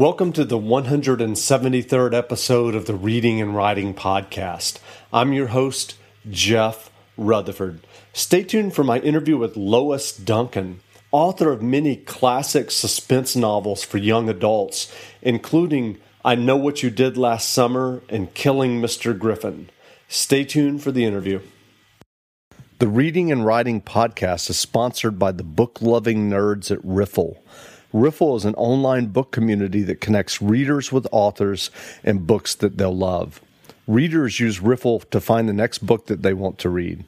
Welcome to the 173rd episode of the Reading and Writing Podcast. I'm your host, Jeff Rutherford. Stay tuned for my interview with Lois Duncan, author of many classic suspense novels for young adults, including I Know What You Did Last Summer and Killing Mr. Griffin. Stay tuned for the interview. The Reading and Writing Podcast is sponsored by the book loving nerds at Riffle. Riffle is an online book community that connects readers with authors and books that they'll love. Readers use Riffle to find the next book that they want to read,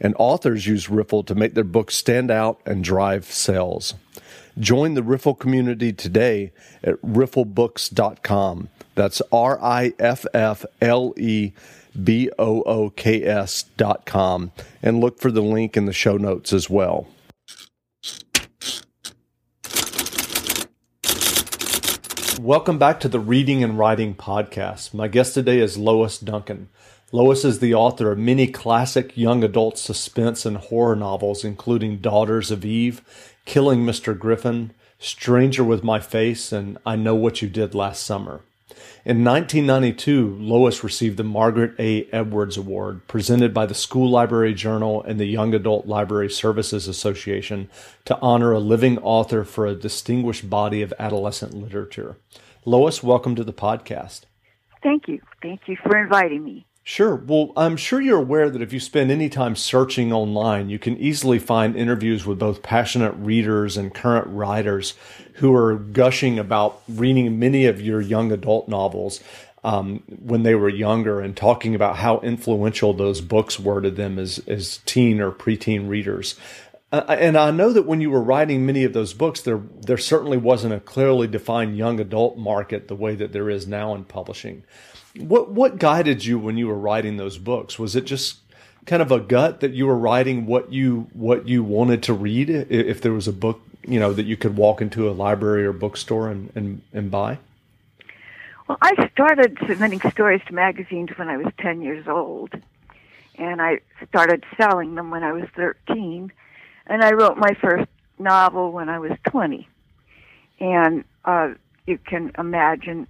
and authors use Riffle to make their books stand out and drive sales. Join the Riffle community today at rifflebooks.com. That's R I F F L E B O O K S dot com, and look for the link in the show notes as well. Welcome back to the Reading and Writing Podcast. My guest today is Lois Duncan. Lois is the author of many classic young adult suspense and horror novels, including Daughters of Eve, Killing Mr. Griffin, Stranger with My Face, and I Know What You Did Last Summer. In 1992, Lois received the Margaret A. Edwards Award, presented by the School Library Journal and the Young Adult Library Services Association, to honor a living author for a distinguished body of adolescent literature. Lois, welcome to the podcast. Thank you. Thank you for inviting me. Sure. Well, I'm sure you're aware that if you spend any time searching online, you can easily find interviews with both passionate readers and current writers who are gushing about reading many of your young adult novels um, when they were younger and talking about how influential those books were to them as, as teen or preteen readers. Uh, and I know that when you were writing many of those books, there there certainly wasn't a clearly defined young adult market the way that there is now in publishing. What what guided you when you were writing those books? Was it just kind of a gut that you were writing what you what you wanted to read? If there was a book, you know, that you could walk into a library or bookstore and and, and buy. Well, I started submitting stories to magazines when I was ten years old, and I started selling them when I was thirteen, and I wrote my first novel when I was twenty, and uh, you can imagine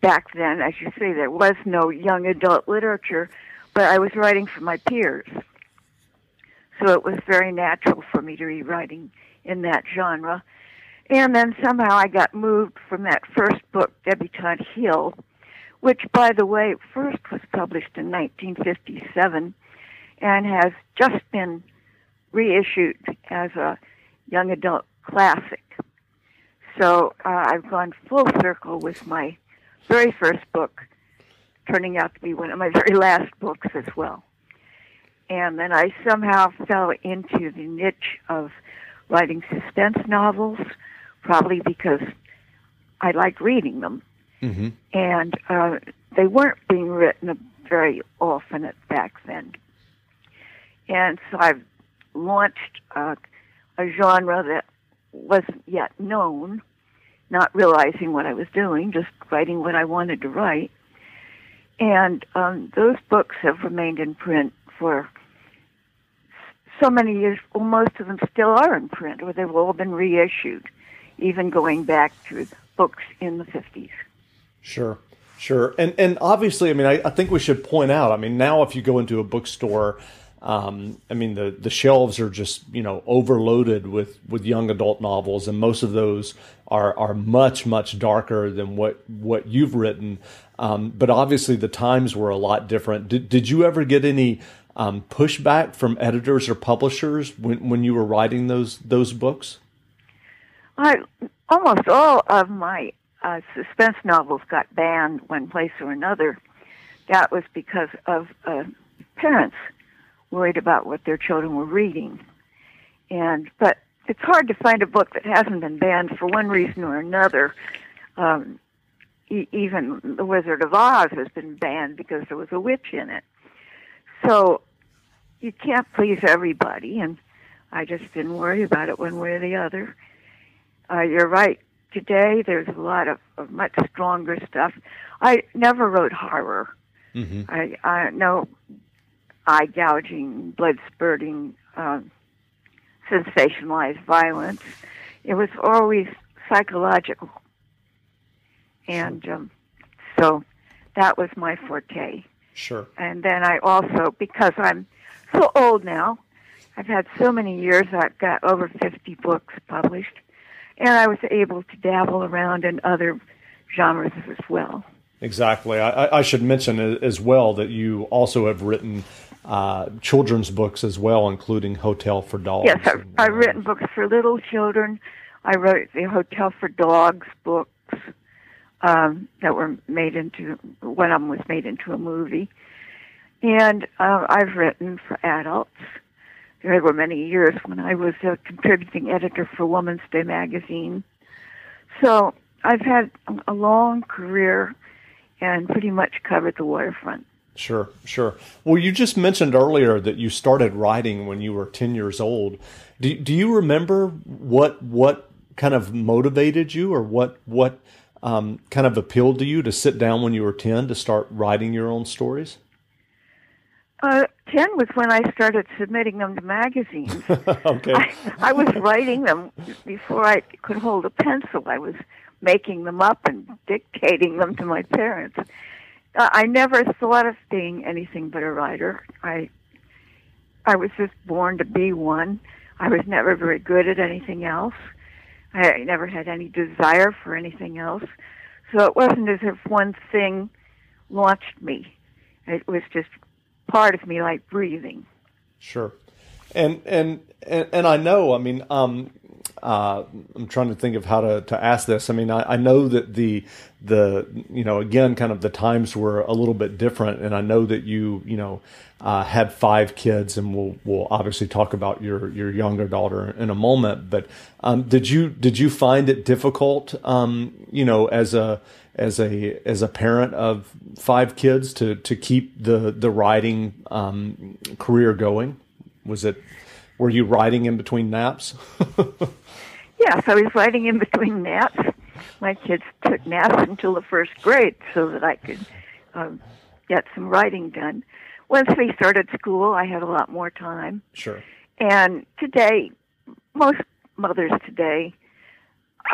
back then, as you say, there was no young adult literature, but I was writing for my peers. So it was very natural for me to be writing in that genre. And then somehow I got moved from that first book, Debutante Hill, which, by the way, first was published in 1957 and has just been reissued as a young adult classic. So uh, I've gone full circle with my very first book turning out to be one of my very last books as well. And then I somehow fell into the niche of writing suspense novels, probably because I liked reading them. Mm-hmm. And uh, they weren't being written very often at back then. And so I've launched uh, a genre that wasn't yet known not realizing what I was doing, just writing what I wanted to write. And um, those books have remained in print for so many years. Well, most of them still are in print, or they've all been reissued, even going back to books in the 50s. Sure, sure. And, and obviously, I mean, I, I think we should point out, I mean, now if you go into a bookstore, um, I mean, the, the shelves are just you know overloaded with, with young adult novels, and most of those are are much much darker than what what you've written. Um, but obviously, the times were a lot different. Did did you ever get any um, pushback from editors or publishers when when you were writing those those books? I almost all of my uh, suspense novels got banned one place or another. That was because of uh, parents worried about what their children were reading. And but it's hard to find a book that hasn't been banned for one reason or another. Um, e- even The Wizard of Oz has been banned because there was a witch in it. So you can't please everybody, and I just didn't worry about it one way or the other. Uh, you're right. Today there's a lot of, of much stronger stuff. I never wrote horror. Mm-hmm. I, I know eye gouging, blood spurting, um, sensationalized violence. It was always psychological. and um, so that was my forte. Sure. And then I also, because I'm so old now, I've had so many years. I've got over 50 books published, and I was able to dabble around in other genres as well. Exactly. I, I should mention as well that you also have written uh, children's books as well, including Hotel for Dogs. Yes, I've, I've written books for little children. I wrote the Hotel for Dogs books um, that were made into one of them was made into a movie, and uh, I've written for adults. There were many years when I was a contributing editor for Woman's Day magazine. So I've had a long career and pretty much covered the waterfront. Sure, sure. Well, you just mentioned earlier that you started writing when you were 10 years old. Do, do you remember what what kind of motivated you or what what um, kind of appealed to you to sit down when you were 10 to start writing your own stories? Uh, 10 was when I started submitting them to magazines. okay. I, I was writing them before I could hold a pencil. I was making them up and dictating them to my parents. Uh, I never thought of being anything but a writer. I I was just born to be one. I was never very good at anything else. I never had any desire for anything else. So it wasn't as if one thing launched me. It was just part of me like breathing. Sure. And and and, and I know, I mean, um, uh, I'm trying to think of how to, to ask this. I mean, I, I, know that the the you know again, kind of the times were a little bit different, and I know that you you know uh, had five kids, and we'll we'll obviously talk about your your younger daughter in a moment. But um, did you did you find it difficult, um, you know, as a as a as a parent of five kids to to keep the the writing um, career going? Was it were you writing in between naps? yes, I was writing in between naps. My kids took naps until the first grade so that I could um, get some writing done. Once they started school, I had a lot more time. Sure. And today, most mothers today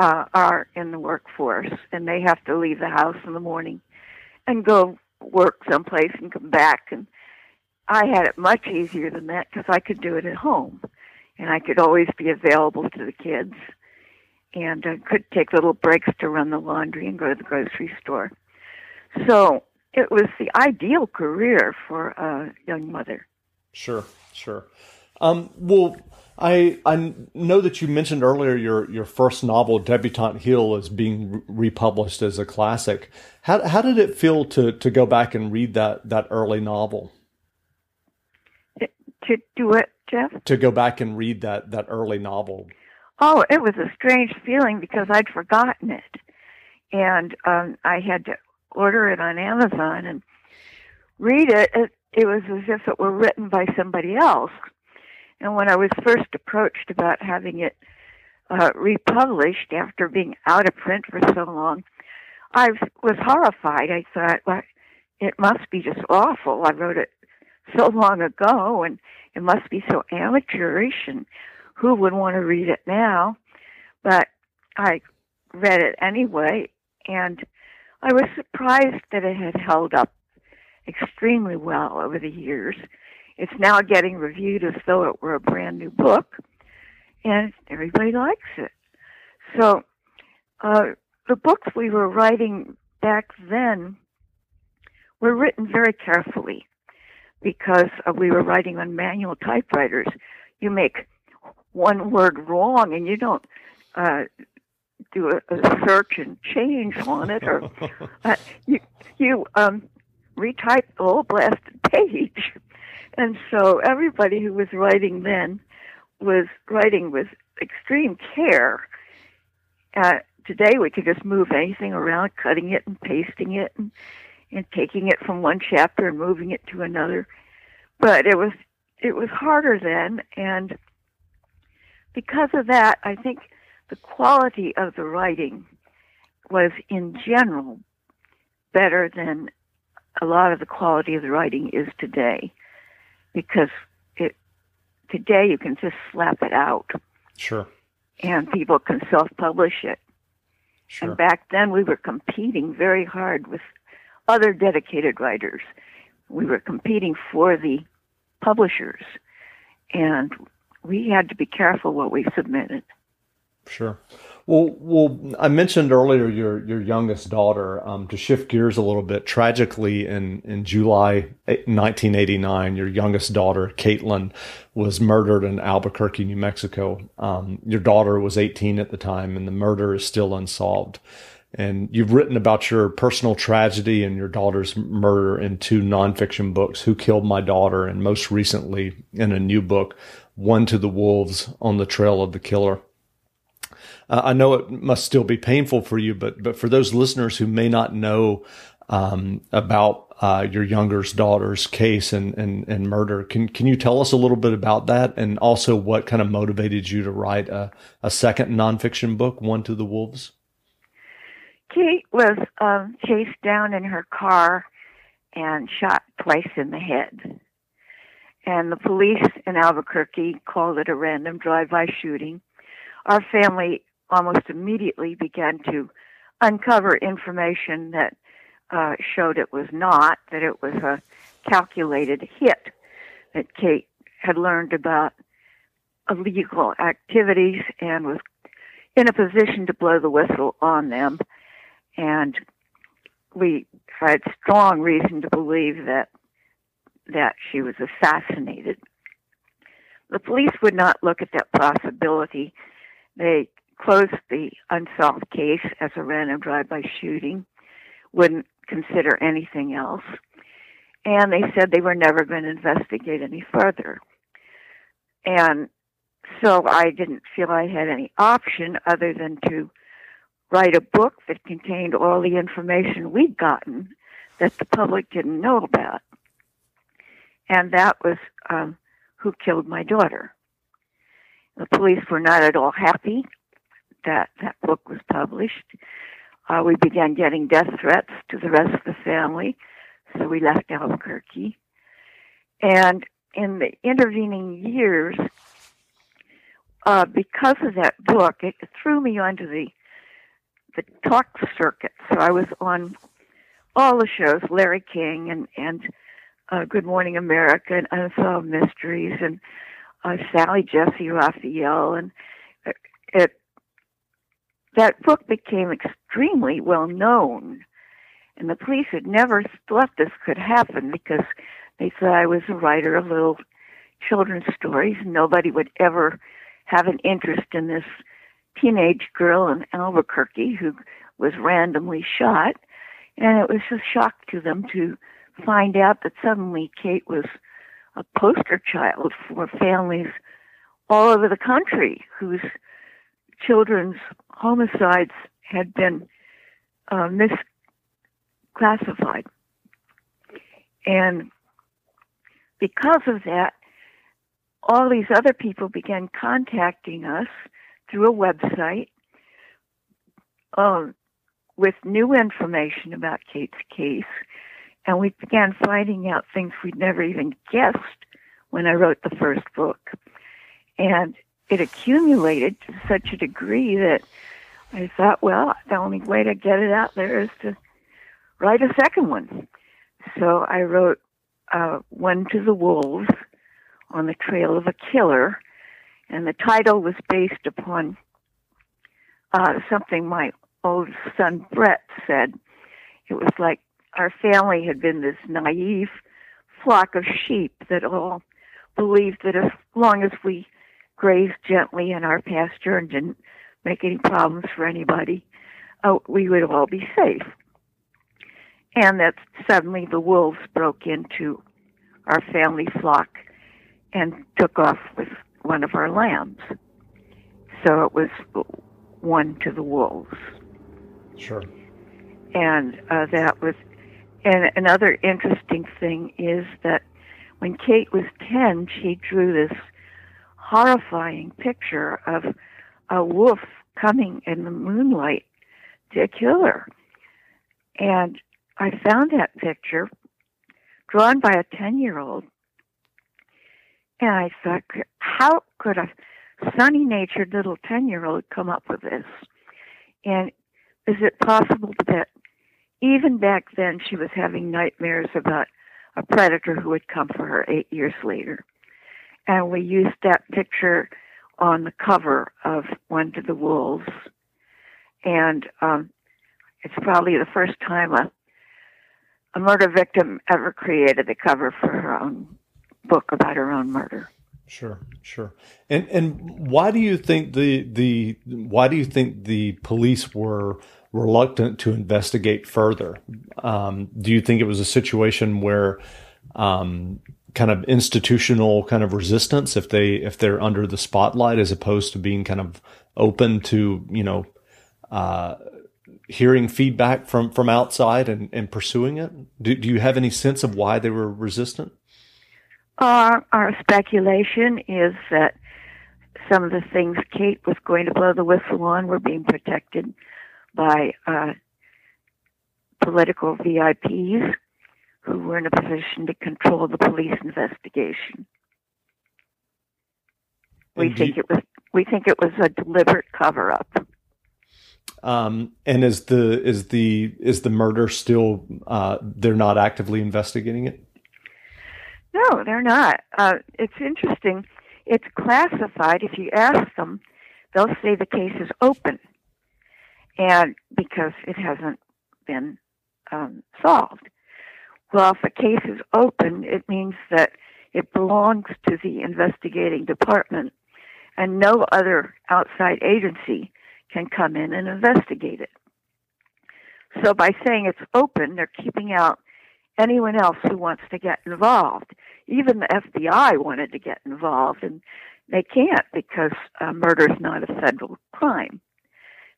uh, are in the workforce, and they have to leave the house in the morning and go work someplace and come back and I had it much easier than that because I could do it at home, and I could always be available to the kids, and I could take little breaks to run the laundry and go to the grocery store. So it was the ideal career for a young mother. Sure, sure. Um, well, I I know that you mentioned earlier your your first novel, Debutante Hill, is being republished as a classic. How how did it feel to to go back and read that that early novel? to do it, Jeff? To go back and read that that early novel. Oh, it was a strange feeling because I'd forgotten it, and um, I had to order it on Amazon and read it. It, it was as if it were written by somebody else. And when I was first approached about having it uh, republished after being out of print for so long, I was horrified. I thought, well, it must be just awful. I wrote it so long ago and it must be so amateurish and who would want to read it now? But I read it anyway and I was surprised that it had held up extremely well over the years. It's now getting reviewed as though it were a brand new book, and everybody likes it. So, uh, the books we were writing back then were written very carefully because uh, we were writing on manual typewriters. You make one word wrong and you don't uh, do a, a search and change on it, or uh, you you um, retype the whole blasted page. And so everybody who was writing then was writing with extreme care. Uh, today we could just move anything around, cutting it and pasting it, and and taking it from one chapter and moving it to another. But it was it was harder then, and because of that, I think the quality of the writing was in general better than a lot of the quality of the writing is today, because it today you can just slap it out. Sure. And people can self-publish it. Sure. And back then we were competing very hard with other dedicated writers. We were competing for the publishers, and we had to be careful what we submitted. Sure. Well, well, I mentioned earlier your your youngest daughter. Um, to shift gears a little bit, tragically in in July 1989, your youngest daughter, Kaitlyn, was murdered in Albuquerque, New Mexico. Um, your daughter was 18 at the time, and the murder is still unsolved. And you've written about your personal tragedy and your daughter's murder in two nonfiction books, Who Killed My Daughter, and most recently in a new book, One to the Wolves on the Trail of the Killer. Uh, I know it must still be painful for you, but, but for those listeners who may not know um, about uh, your youngest daughter's case and, and, and murder, can, can you tell us a little bit about that and also what kind of motivated you to write a, a second nonfiction book, One to the Wolves? Kate was um, chased down in her car and shot twice in the head. And the police in Albuquerque called it a random drive-by shooting. Our family almost immediately began to uncover information that uh, showed it was not, that it was a calculated hit, that Kate had learned about illegal activities and was in a position to blow the whistle on them and we had strong reason to believe that that she was assassinated. The police would not look at that possibility. They closed the unsolved case as a random drive-by shooting, wouldn't consider anything else, and they said they were never going to investigate any further. And so I didn't feel I had any option other than to write a book that contained all the information we'd gotten that the public didn't know about. And that was um, Who Killed My Daughter. The police were not at all happy that that book was published. Uh, we began getting death threats to the rest of the family, so we left Albuquerque. And in the intervening years, uh, because of that book, it threw me onto the the talk circuit. So I was on all the shows, Larry King and and uh, Good Morning America and Unsolved Mysteries and uh, Sally Jessy Raphael, and it, it that book became extremely well known. And the police had never thought this could happen because they thought I was a writer of little children's stories. Nobody would ever have an interest in this teenage girl in Albuquerque who was randomly shot. And it was a shock to them to find out that suddenly Kate was a poster child for families all over the country whose children's homicides had been uh, misclassified. And because of that, all these other people began contacting us through a website um, with new information about Kate's case, and we began finding out things we'd never even guessed when I wrote the first book. And it accumulated to such a degree that I thought, well, the only way to get it out there is to write a second one. So I wrote uh, One to the Wolves on the Trail of a Killer and the title was based upon uh, something my old son Brett said. It was like our family had been this naive flock of sheep that all believed that as long as we grazed gently in our pasture and didn't make any problems for anybody, uh, we would all be safe. And that suddenly the wolves broke into our family flock and took off with one of our lambs. So it was one to the wolves. Sure. And uh, that was, and another interesting thing is that when Kate was 10, she drew this horrifying picture of a wolf coming in the moonlight to kill her. And I found that picture drawn by a 10 year old and I thought, how could a sunny natured little 10 year old come up with this? And is it possible that even back then she was having nightmares about a predator who would come for her eight years later? And we used that picture on the cover of One to the Wolves. And um, it's probably the first time a, a murder victim ever created the cover for her own book about her own murder. Sure, sure. And and why do you think the the why do you think the police were reluctant to investigate further? Um, do you think it was a situation where um, kind of institutional kind of resistance if they if they're under the spotlight as opposed to being kind of open to you know uh, hearing feedback from from outside and, and pursuing it? Do, do you have any sense of why they were resistant? Our, our speculation is that some of the things Kate was going to blow the whistle on were being protected by uh, political VIPs who were in a position to control the police investigation. We And think you- it was we think it was a deliberate cover up. Um, and is the is the is the murder still uh, they're not actively investigating it? No, they're not. Uh, it's interesting. It's classified. If you ask them, they'll say the case is open, and because it hasn't been um, solved. Well, if a case is open, it means that it belongs to the investigating department, and no other outside agency can come in and investigate it. So by saying it's open, they're keeping out anyone else who wants to get involved. Even the FBI wanted to get involved, and they can't because uh, murder is not a federal crime.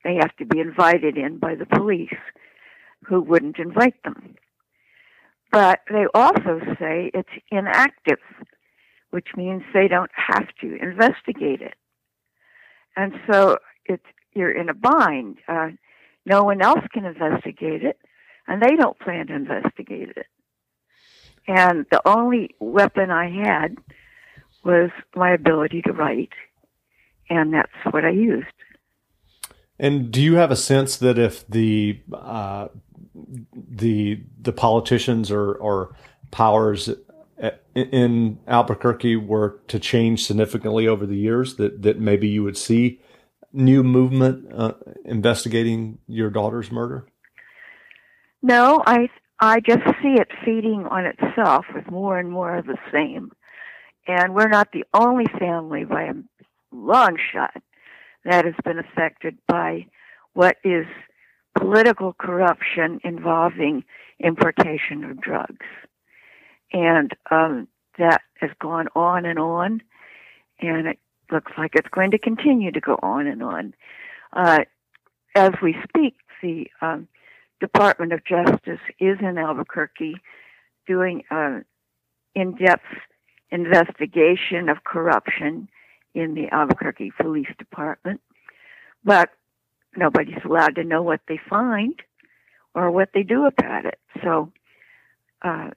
They have to be invited in by the police, who wouldn't invite them. But they also say it's inactive, which means they don't have to investigate it. And so it's you're in a bind. Uh, no one else can investigate it, and they don't plan to investigate it. And the only weapon I had was my ability to write, and that's what I used. And do you have a sense that if the uh, the the politicians or or powers in Albuquerque were to change significantly over the years, that that maybe you would see new movement uh, investigating your daughter's murder? No, I I just see it feeding on itself with more and more of the same. And we're not the only family by a long shot that has been affected by what is political corruption involving importation of drugs. And um, that has gone on and on, and it looks like it's going to continue to go on and on. Uh, as we speak, the um, Department of Justice is in Albuquerque doing an in depth investigation of corruption in the Albuquerque Police Department, but nobody's allowed to know what they find or what they do about it. So uh,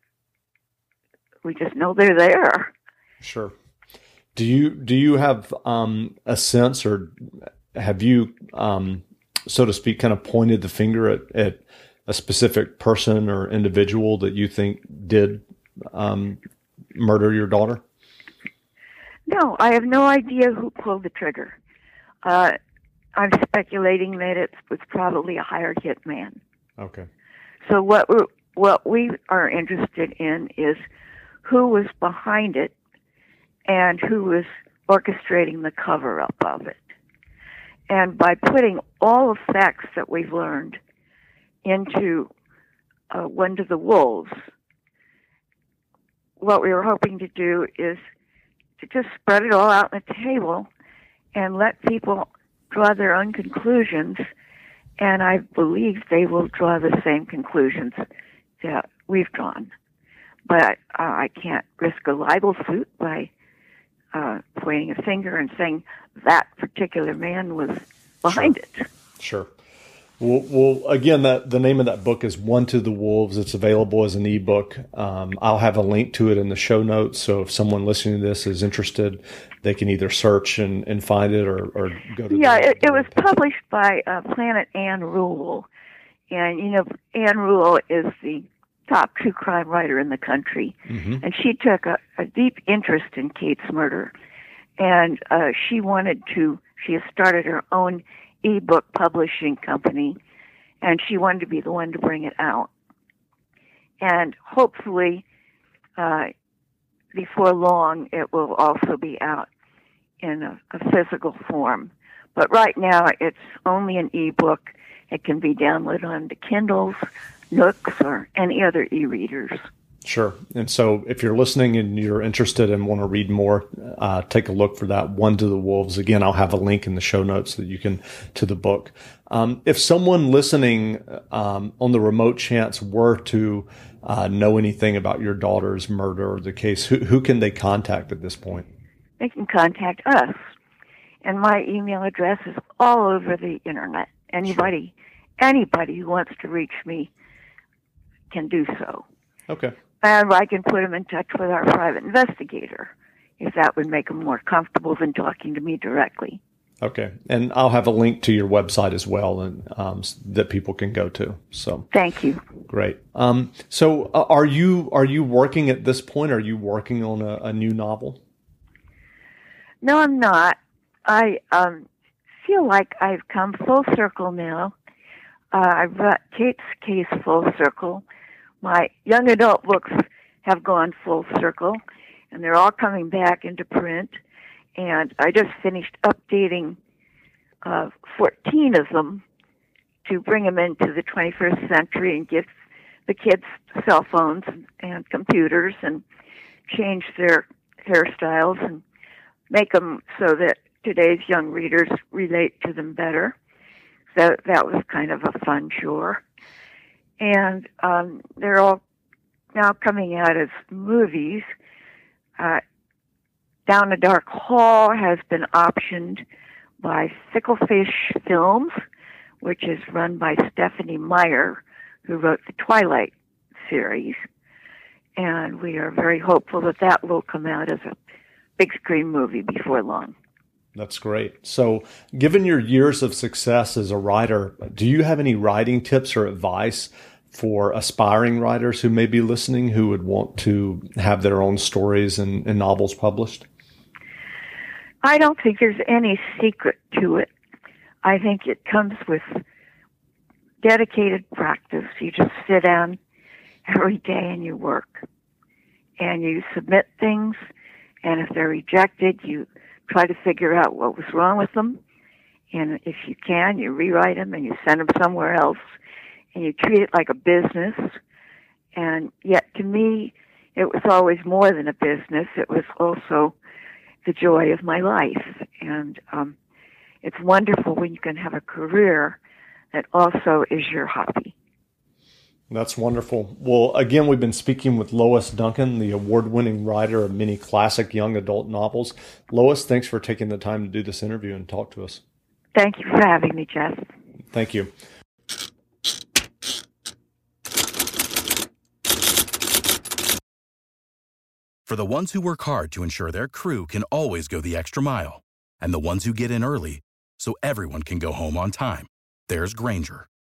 we just know they're there. Sure. Do you do you have um, a sense, or have you, um, so to speak, kind of pointed the finger at, at a specific person or individual that you think did um, murder your daughter? No, I have no idea who pulled the trigger. Uh, I'm speculating that it was probably a hired hitman. Okay. So what we what we are interested in is who was behind it and who was orchestrating the cover up of it. And by putting all the facts that we've learned into uh, One to the Wolves, what we were hoping to do is to just spread it all out on the table and let people draw their own conclusions. And I believe they will draw the same conclusions that we've drawn. But uh, I can't risk a libel suit by uh, pointing a finger and saying that particular man was behind it. Sure. Well, well, again, that the name of that book is One to the Wolves. It's available as an ebook. Um, I'll have a link to it in the show notes. So if someone listening to this is interested, they can either search and, and find it or, or go to. Yeah, the, it, it was published by uh, Planet Ann Rule, and you know Ann Rule is the top true crime writer in the country, mm-hmm. and she took a, a deep interest in Kate's murder, and uh, she wanted to. She has started her own ebook publishing company, and she wanted to be the one to bring it out. And hopefully, uh, before long, it will also be out in a, a physical form. But right now, it's only an ebook. It can be downloaded on the Kindles, Nooks, or any other e-readers. Sure. And so if you're listening and you're interested and want to read more, uh, take a look for that One to the Wolves. Again, I'll have a link in the show notes that you can to the book. Um, if someone listening um, on the remote chance were to uh, know anything about your daughter's murder or the case, who, who can they contact at this point? They can contact us. And my email address is all over the internet. Anybody, anybody who wants to reach me can do so. Okay and I can put them in touch with our private investigator if that would make them more comfortable than talking to me directly. Okay, and I'll have a link to your website as well, and um, that people can go to. So thank you. Great. Um, so uh, are you are you working at this point? Are you working on a, a new novel? No, I'm not. I um, feel like I've come full circle now. Uh, I've brought Kate's case full circle my young adult books have gone full circle, and they're all coming back into print. And I just finished updating uh, 14 of them to bring them into the 21st century and give the kids cell phones and computers and change their hairstyles and make them so that today's young readers relate to them better. So that was kind of a fun chore and um, they're all now coming out as movies. Uh, Down a Dark Hall has been optioned by Fickle Fish Films, which is run by Stephenie Meyer, who wrote the Twilight series. And we are very hopeful that that will come out as a big screen movie before long. That's great. So, given your years of success as a writer, do you have any writing tips or advice for aspiring writers who may be listening who would want to have their own stories and, and novels published? I don't think there's any secret to it. I think it comes with dedicated practice. You just sit down every day and you work. And you submit things, and if they're rejected, you try to figure out what was wrong with them. And if you can, you rewrite them and you send them somewhere else. And you treat it like a business. And yet, to me, it was always more than a business. It was also the joy of my life. And um, it's wonderful when you can have a career that also is your hobby. That's wonderful. Well, again, we've been speaking with Lois Duncan, the award winning writer of many classic young adult novels. Lois, thanks for taking the time to do this interview and talk to us. Thank you for having me, Jeff. Thank you. For the ones who work hard to ensure their crew can always go the extra mile, and the ones who get in early so everyone can go home on time, there's Grainger